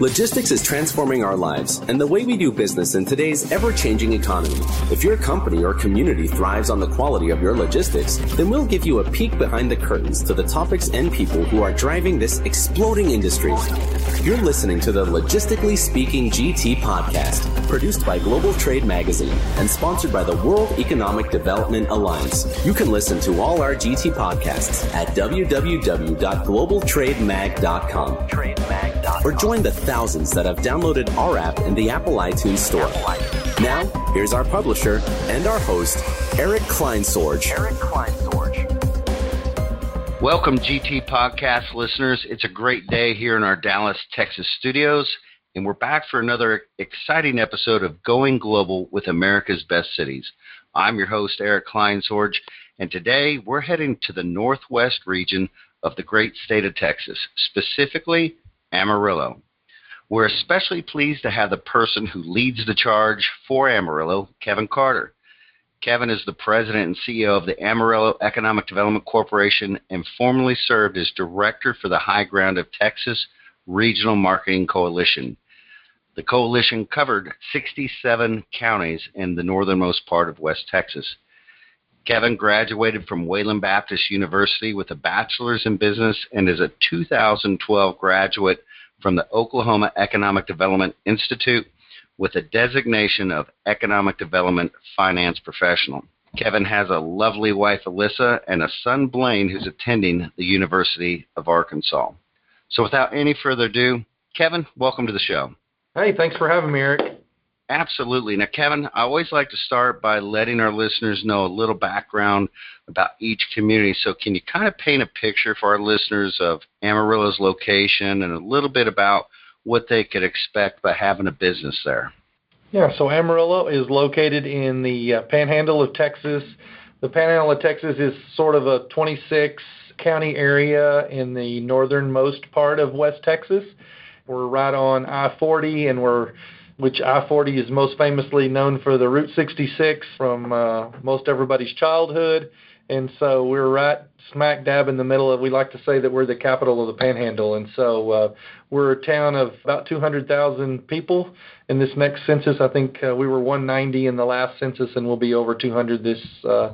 Logistics is transforming our lives and the way we do business in today's ever changing economy. If your company or community thrives on the quality of your logistics, then we'll give you a peek behind the curtains to the topics and people who are driving this exploding industry. You're listening to the Logistically Speaking GT podcast, produced by Global Trade Magazine and sponsored by the World Economic Development Alliance. You can listen to all our GT podcasts at www.globaltrademag.com or join the thousands that have downloaded our app in the Apple iTunes Store. Now, here's our publisher and our host, Eric Kleinsorge. Eric Kleinsorge. Welcome, GT Podcast listeners. It's a great day here in our Dallas, Texas studios, and we're back for another exciting episode of Going Global with America's Best Cities. I'm your host, Eric Kleinsorge, and today we're heading to the northwest region of the great state of Texas, specifically Amarillo. We're especially pleased to have the person who leads the charge for Amarillo, Kevin Carter. Kevin is the president and CEO of the Amarillo Economic Development Corporation and formerly served as director for the High Ground of Texas Regional Marketing Coalition. The coalition covered 67 counties in the northernmost part of West Texas. Kevin graduated from Wayland Baptist University with a bachelor's in business and is a 2012 graduate from the Oklahoma Economic Development Institute with a designation of Economic Development Finance Professional. Kevin has a lovely wife, Alyssa, and a son, Blaine, who's attending the University of Arkansas. So, without any further ado, Kevin, welcome to the show. Hey, thanks for having me, Eric. Absolutely. Now, Kevin, I always like to start by letting our listeners know a little background about each community. So, can you kind of paint a picture for our listeners of Amarillo's location and a little bit about what they could expect by having a business there? Yeah, so Amarillo is located in the uh, panhandle of Texas. The panhandle of Texas is sort of a 26 county area in the northernmost part of West Texas. We're right on I 40, and we're which I 40 is most famously known for the Route 66 from uh, most everybody's childhood. And so we're right smack dab in the middle of, we like to say that we're the capital of the panhandle. And so uh, we're a town of about 200,000 people. In this next census, I think uh, we were 190 in the last census, and we'll be over 200 this. Uh,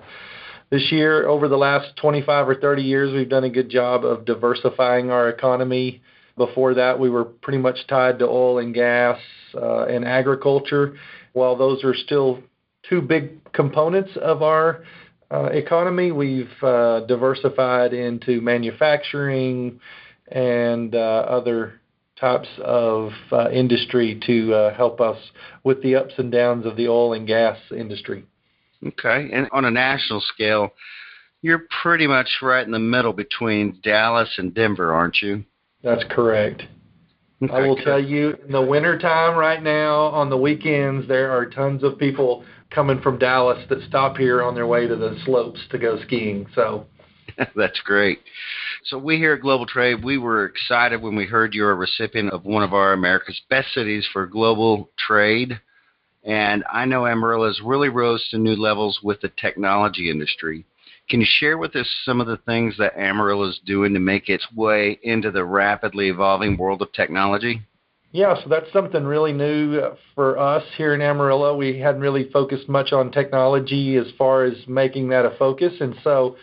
this year, over the last 25 or 30 years, we've done a good job of diversifying our economy before that, we were pretty much tied to oil and gas uh, and agriculture. While those are still two big components of our uh, economy, we've uh, diversified into manufacturing and uh, other types of uh, industry to uh, help us with the ups and downs of the oil and gas industry. Okay. And on a national scale, you're pretty much right in the middle between Dallas and Denver, aren't you? That's correct. Okay, I will tell you, in the wintertime right now, on the weekends, there are tons of people coming from Dallas that stop here on their way to the slopes to go skiing. So that's great. So we here at Global Trade, we were excited when we heard you're a recipient of one of our America's Best Cities for Global Trade. And I know Amarillo's really rose to new levels with the technology industry. Can you share with us some of the things that Amarillo is doing to make its way into the rapidly evolving world of technology? Yeah, so that's something really new for us here in Amarillo. We hadn't really focused much on technology as far as making that a focus, and so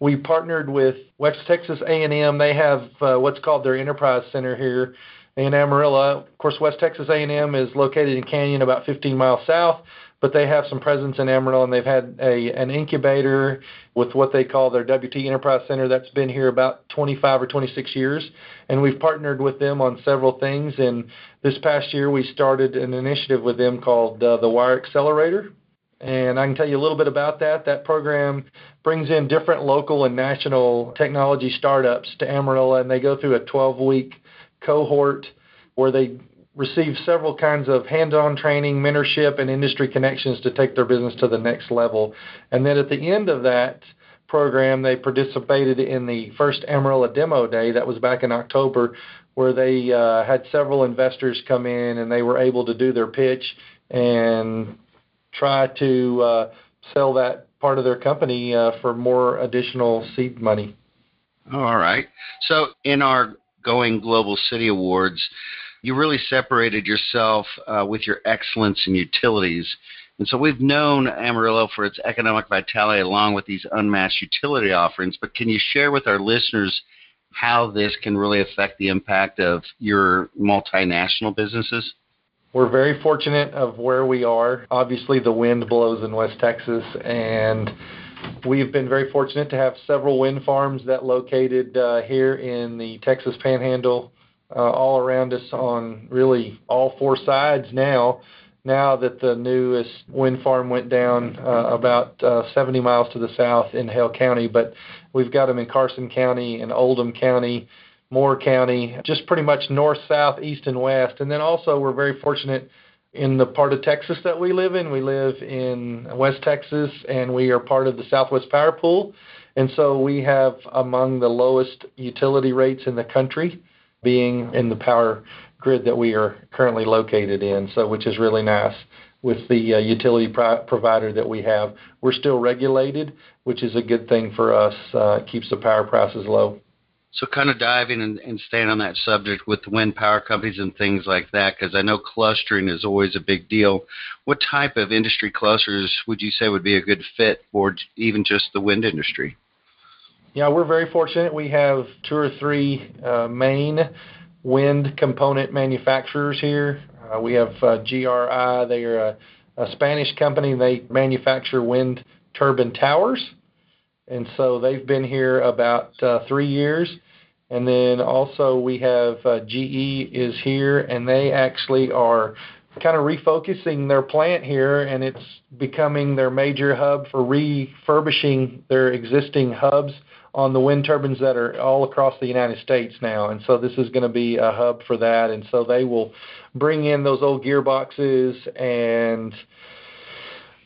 we partnered with West Texas A&M. They have uh, what's called their Enterprise Center here in Amarillo. Of course, West Texas A&M is located in Canyon, about 15 miles south but they have some presence in Amarillo, and they've had a an incubator with what they call their WT Enterprise Center that's been here about 25 or 26 years, and we've partnered with them on several things. And this past year, we started an initiative with them called uh, the Wire Accelerator, and I can tell you a little bit about that. That program brings in different local and national technology startups to Amarillo, and they go through a 12 week cohort where they receive several kinds of hands-on training, mentorship, and industry connections to take their business to the next level. And then at the end of that program, they participated in the first Amarillo Demo Day. That was back in October, where they uh, had several investors come in and they were able to do their pitch and try to uh, sell that part of their company uh, for more additional seed money. All right. So in our Going Global City Awards, you really separated yourself uh, with your excellence in utilities. And so we've known Amarillo for its economic vitality along with these unmatched utility offerings, but can you share with our listeners how this can really affect the impact of your multinational businesses? We're very fortunate of where we are. Obviously, the wind blows in West Texas, and we've been very fortunate to have several wind farms that located uh, here in the Texas Panhandle, uh, all around us on really all four sides now. Now that the newest wind farm went down uh, about uh, 70 miles to the south in Hale County, but we've got them in Carson County and Oldham County, Moore County, just pretty much north, south, east, and west. And then also, we're very fortunate in the part of Texas that we live in. We live in West Texas, and we are part of the Southwest Power Pool. And so we have among the lowest utility rates in the country, being in the power grid that we are currently located in, so which is really nice with the uh, utility pro- provider that we have. We're still regulated, which is a good thing for us. Uh, keeps the power prices low. So, kind of diving and, and staying on that subject with the wind power companies and things like that, because I know clustering is always a big deal. What type of industry clusters would you say would be a good fit for even just the wind industry? Yeah, we're very fortunate. We have two or three uh, main wind component manufacturers here. Uh, we have uh, GRI. They are a, a Spanish company. They manufacture wind turbine towers, and so they've been here about uh, three years. And then also we have uh, GE is here, and they actually are kind of refocusing their plant here, and it's becoming their major hub for refurbishing their existing hubs on the wind turbines that are all across the United States now. And so this is going to be a hub for that. And so they will bring in those old gearboxes and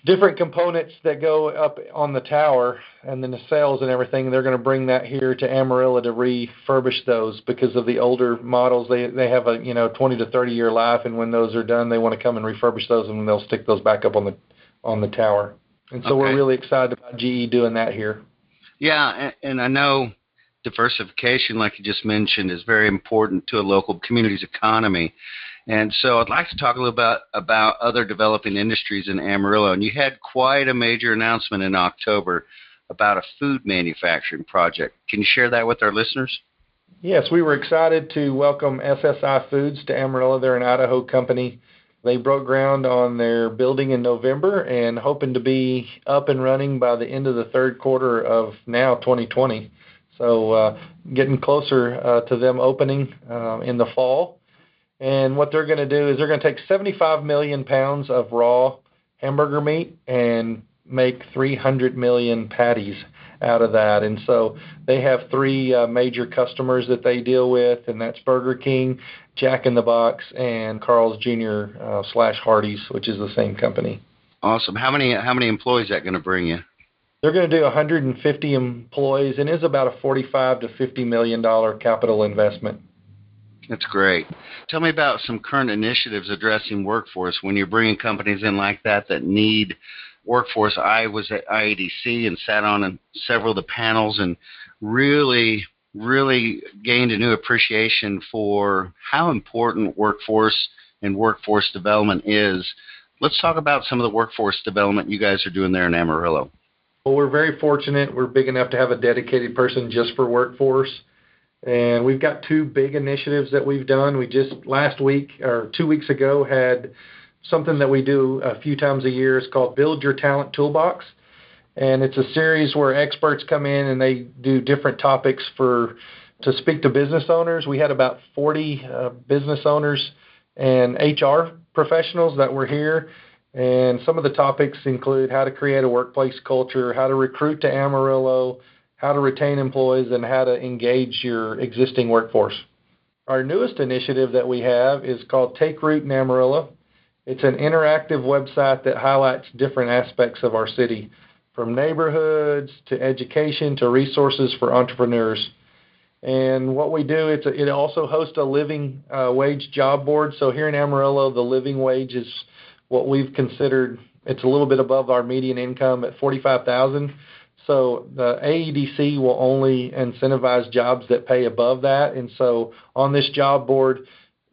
different components that go up on the tower and then the cells and everything. They're going to bring that here to Amarillo to refurbish those because of the older models. They they have a you know 20 to 30 year life, and when those are done, they want to come and refurbish those, and they'll stick those back up on the on the tower. And so okay. we're really excited about GE doing that here. Yeah, and, and I know diversification, like you just mentioned, is very important to a local community's economy. And so I'd like to talk a little bit about other developing industries in Amarillo. And you had quite a major announcement in October about a food manufacturing project. Can you share that with our listeners? Yes, we were excited to welcome SSI Foods to Amarillo. They're an Idaho company they broke ground on their building in November and hoping to be up and running by the end of the third quarter of now 2020. So uh, getting closer uh, to them opening uh, in the fall. And what they're going to do is they're going to take 75 million pounds of raw hamburger meat and make 300 million patties out of that. And so they have three uh, major customers that they deal with, and that's Burger King, Jack in the Box, and Carl's Jr. Uh, slash Hardee's, which is the same company. Awesome. How many how many employees is that going to bring you? They're going to do 150 employees, and is about a 45 to 50 million dollar capital investment. That's great. Tell me about some current initiatives addressing workforce when you're bringing companies in like that that need workforce. I was at IADC and sat on several of the panels and really, really gained a new appreciation for how important workforce and workforce development is. Let's talk about some of the workforce development you guys are doing there in Amarillo. Well, we're very fortunate. We're big enough to have a dedicated person just for workforce. And we've got two big initiatives that we've done. We just last week or two weeks ago had something that we do a few times a year. It's called Build Your Talent Toolbox. And it's a series where experts come in and they do different topics for to speak to business owners. We had about 40 uh, business owners and HR professionals that were here. And some of the topics include how to create a workplace culture, how to recruit to Amarillo, how to retain employees, and how to engage your existing workforce. Our newest initiative that we have is called Take Root in Amarillo. It's an interactive website that highlights different aspects of our city, from neighborhoods to education to resources for entrepreneurs. And what we do, it's a, it also hosts a living uh, wage job board. So here in Amarillo, the living wage is what we've considered. It's a little bit above our median income at forty-five thousand. So the AEDC will only incentivize jobs that pay above that. And so on this job board,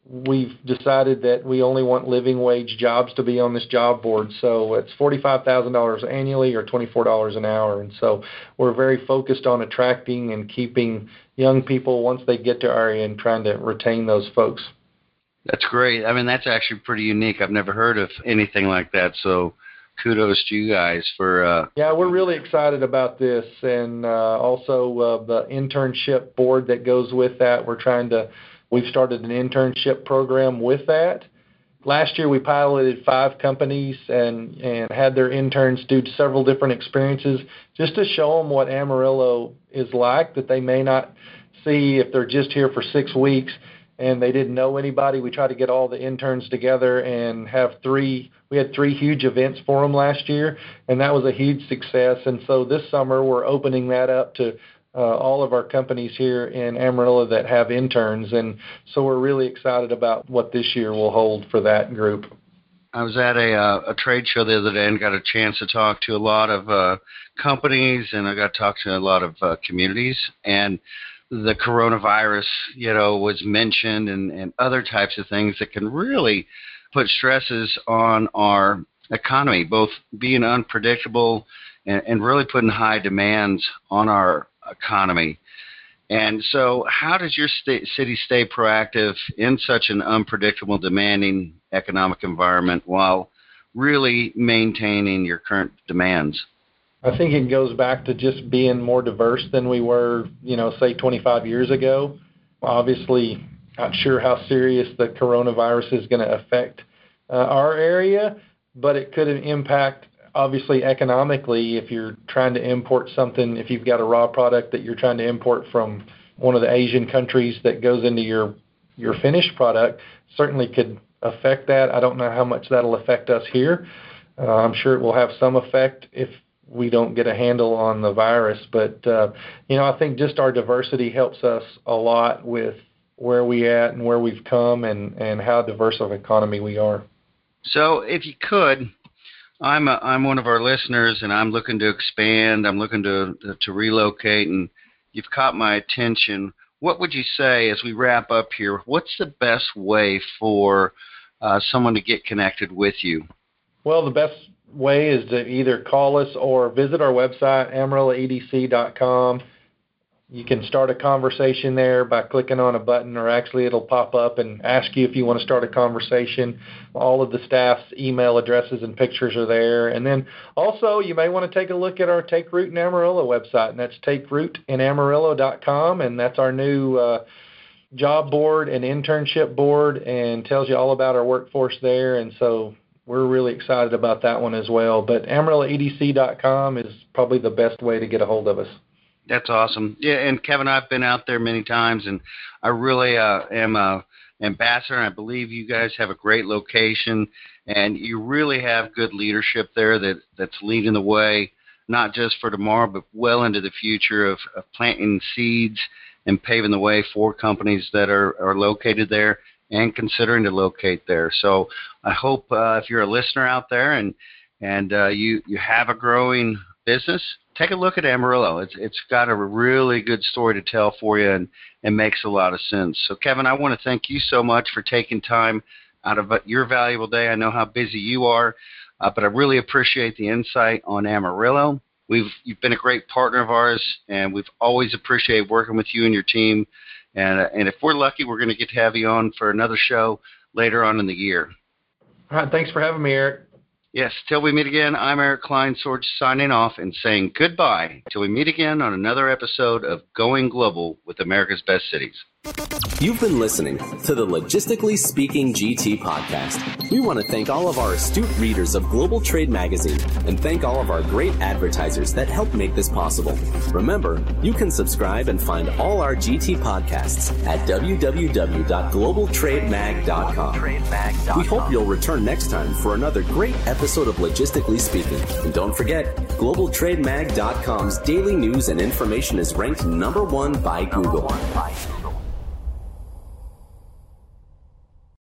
we've decided that we only want living wage jobs to be on this job board. So it's $45,000 annually or $24 an hour. And so we're very focused on attracting and keeping young people once they get to our and trying to retain those folks. That's great. I mean, that's actually pretty unique. I've never heard of anything like that. So kudos to you guys for. Uh, yeah, we're really excited about this, and uh, also uh, the internship board that goes with that. We're trying to. We've started an internship program with that. Last year, we piloted five companies and and had their interns do several different experiences just to show them what Amarillo is like that they may not see if they're just here for six weeks and they didn't know anybody. We tried to get all the interns together and have three. We had three huge events for them last year, and that was a huge success. And so this summer we're opening that up to uh, all of our companies here in Amarillo that have interns, and so we're really excited about what this year will hold for that group. I was at a uh, a trade show the other day and got a chance to talk to a lot of uh, companies, and I got to talk to a lot of uh, communities and the coronavirus, you know, was mentioned and, and other types of things that can really put stresses on our economy, both being unpredictable and, and really putting high demands on our economy. And so, how does your state, city stay proactive in such an unpredictable, demanding economic environment while really maintaining your current demands? I think it goes back to just being more diverse than we were, you know, say 25 years ago. Obviously, not sure how serious the coronavirus is going to affect uh, our area, but it could impact obviously economically if you're trying to import something if you've got a raw product that you're trying to import from one of the Asian countries that goes into your your finished product certainly could affect that. I don't know how much that'll affect us here. Uh, I'm sure it will have some effect if we don't get a handle on the virus. But uh, you know, I think just our diversity helps us a lot with where we at and where we've come and and how diverse of economy we are. So, if you could, I'm a, I'm one of our listeners, and I'm looking to expand. I'm looking to to relocate, and you've caught my attention. What would you say as we wrap up here? What's the best way for uh, someone to get connected with you? Well, the best way is to either call us or visit our website, amarilloedc.com. You can start a conversation there by clicking on a button, or actually, it'll pop up and ask you if you want to start a conversation. All of the staff's email addresses and pictures are there. And then also, you may want to take a look at our Take Root in Amarillo website, and that's takerootinamarillo.com, and that's our new uh, job board and internship board, and tells you all about our workforce there. And so we're really excited about that one as well. But AmarilloEDC.com is probably the best way to get a hold of us. That's awesome. Yeah, and Kevin, I've been out there many times, and I really uh, am a ambassador. And I believe you guys have a great location, and you really have good leadership there that that's leading the way, not just for tomorrow, but well into the future of, of planting seeds and paving the way for companies that are, are located there and considering to locate there. So I hope uh, if you're a listener out there and and uh, you you have a growing business, take a look at Amarillo. It's it's got a really good story to tell for you and and makes a lot of sense. So Kevin, I want to thank you so much for taking time out of your valuable day. I know how busy you are, uh, but I really appreciate the insight on Amarillo. We've you've been a great partner of ours, and we've always appreciated working with you and your team and, uh, and if we're lucky, we're going to get to have you on for another show later on in the year. All right. Thanks for having me, Eric. Yes. Till we meet again, I'm Eric Klein Kleinsorge signing off and saying goodbye till we meet again on another episode of Going Global with America's Best Cities. You've been listening to the Logistically Speaking GT podcast. We want to thank all of our astute readers of Global Trade Magazine and thank all of our great advertisers that help make this possible. Remember, you can subscribe and find all our GT podcasts at www.globaltrademag.com. We hope you'll return next time for another great episode of Logistically Speaking. And don't forget, globaltrademag.com's daily news and information is ranked number one by Google.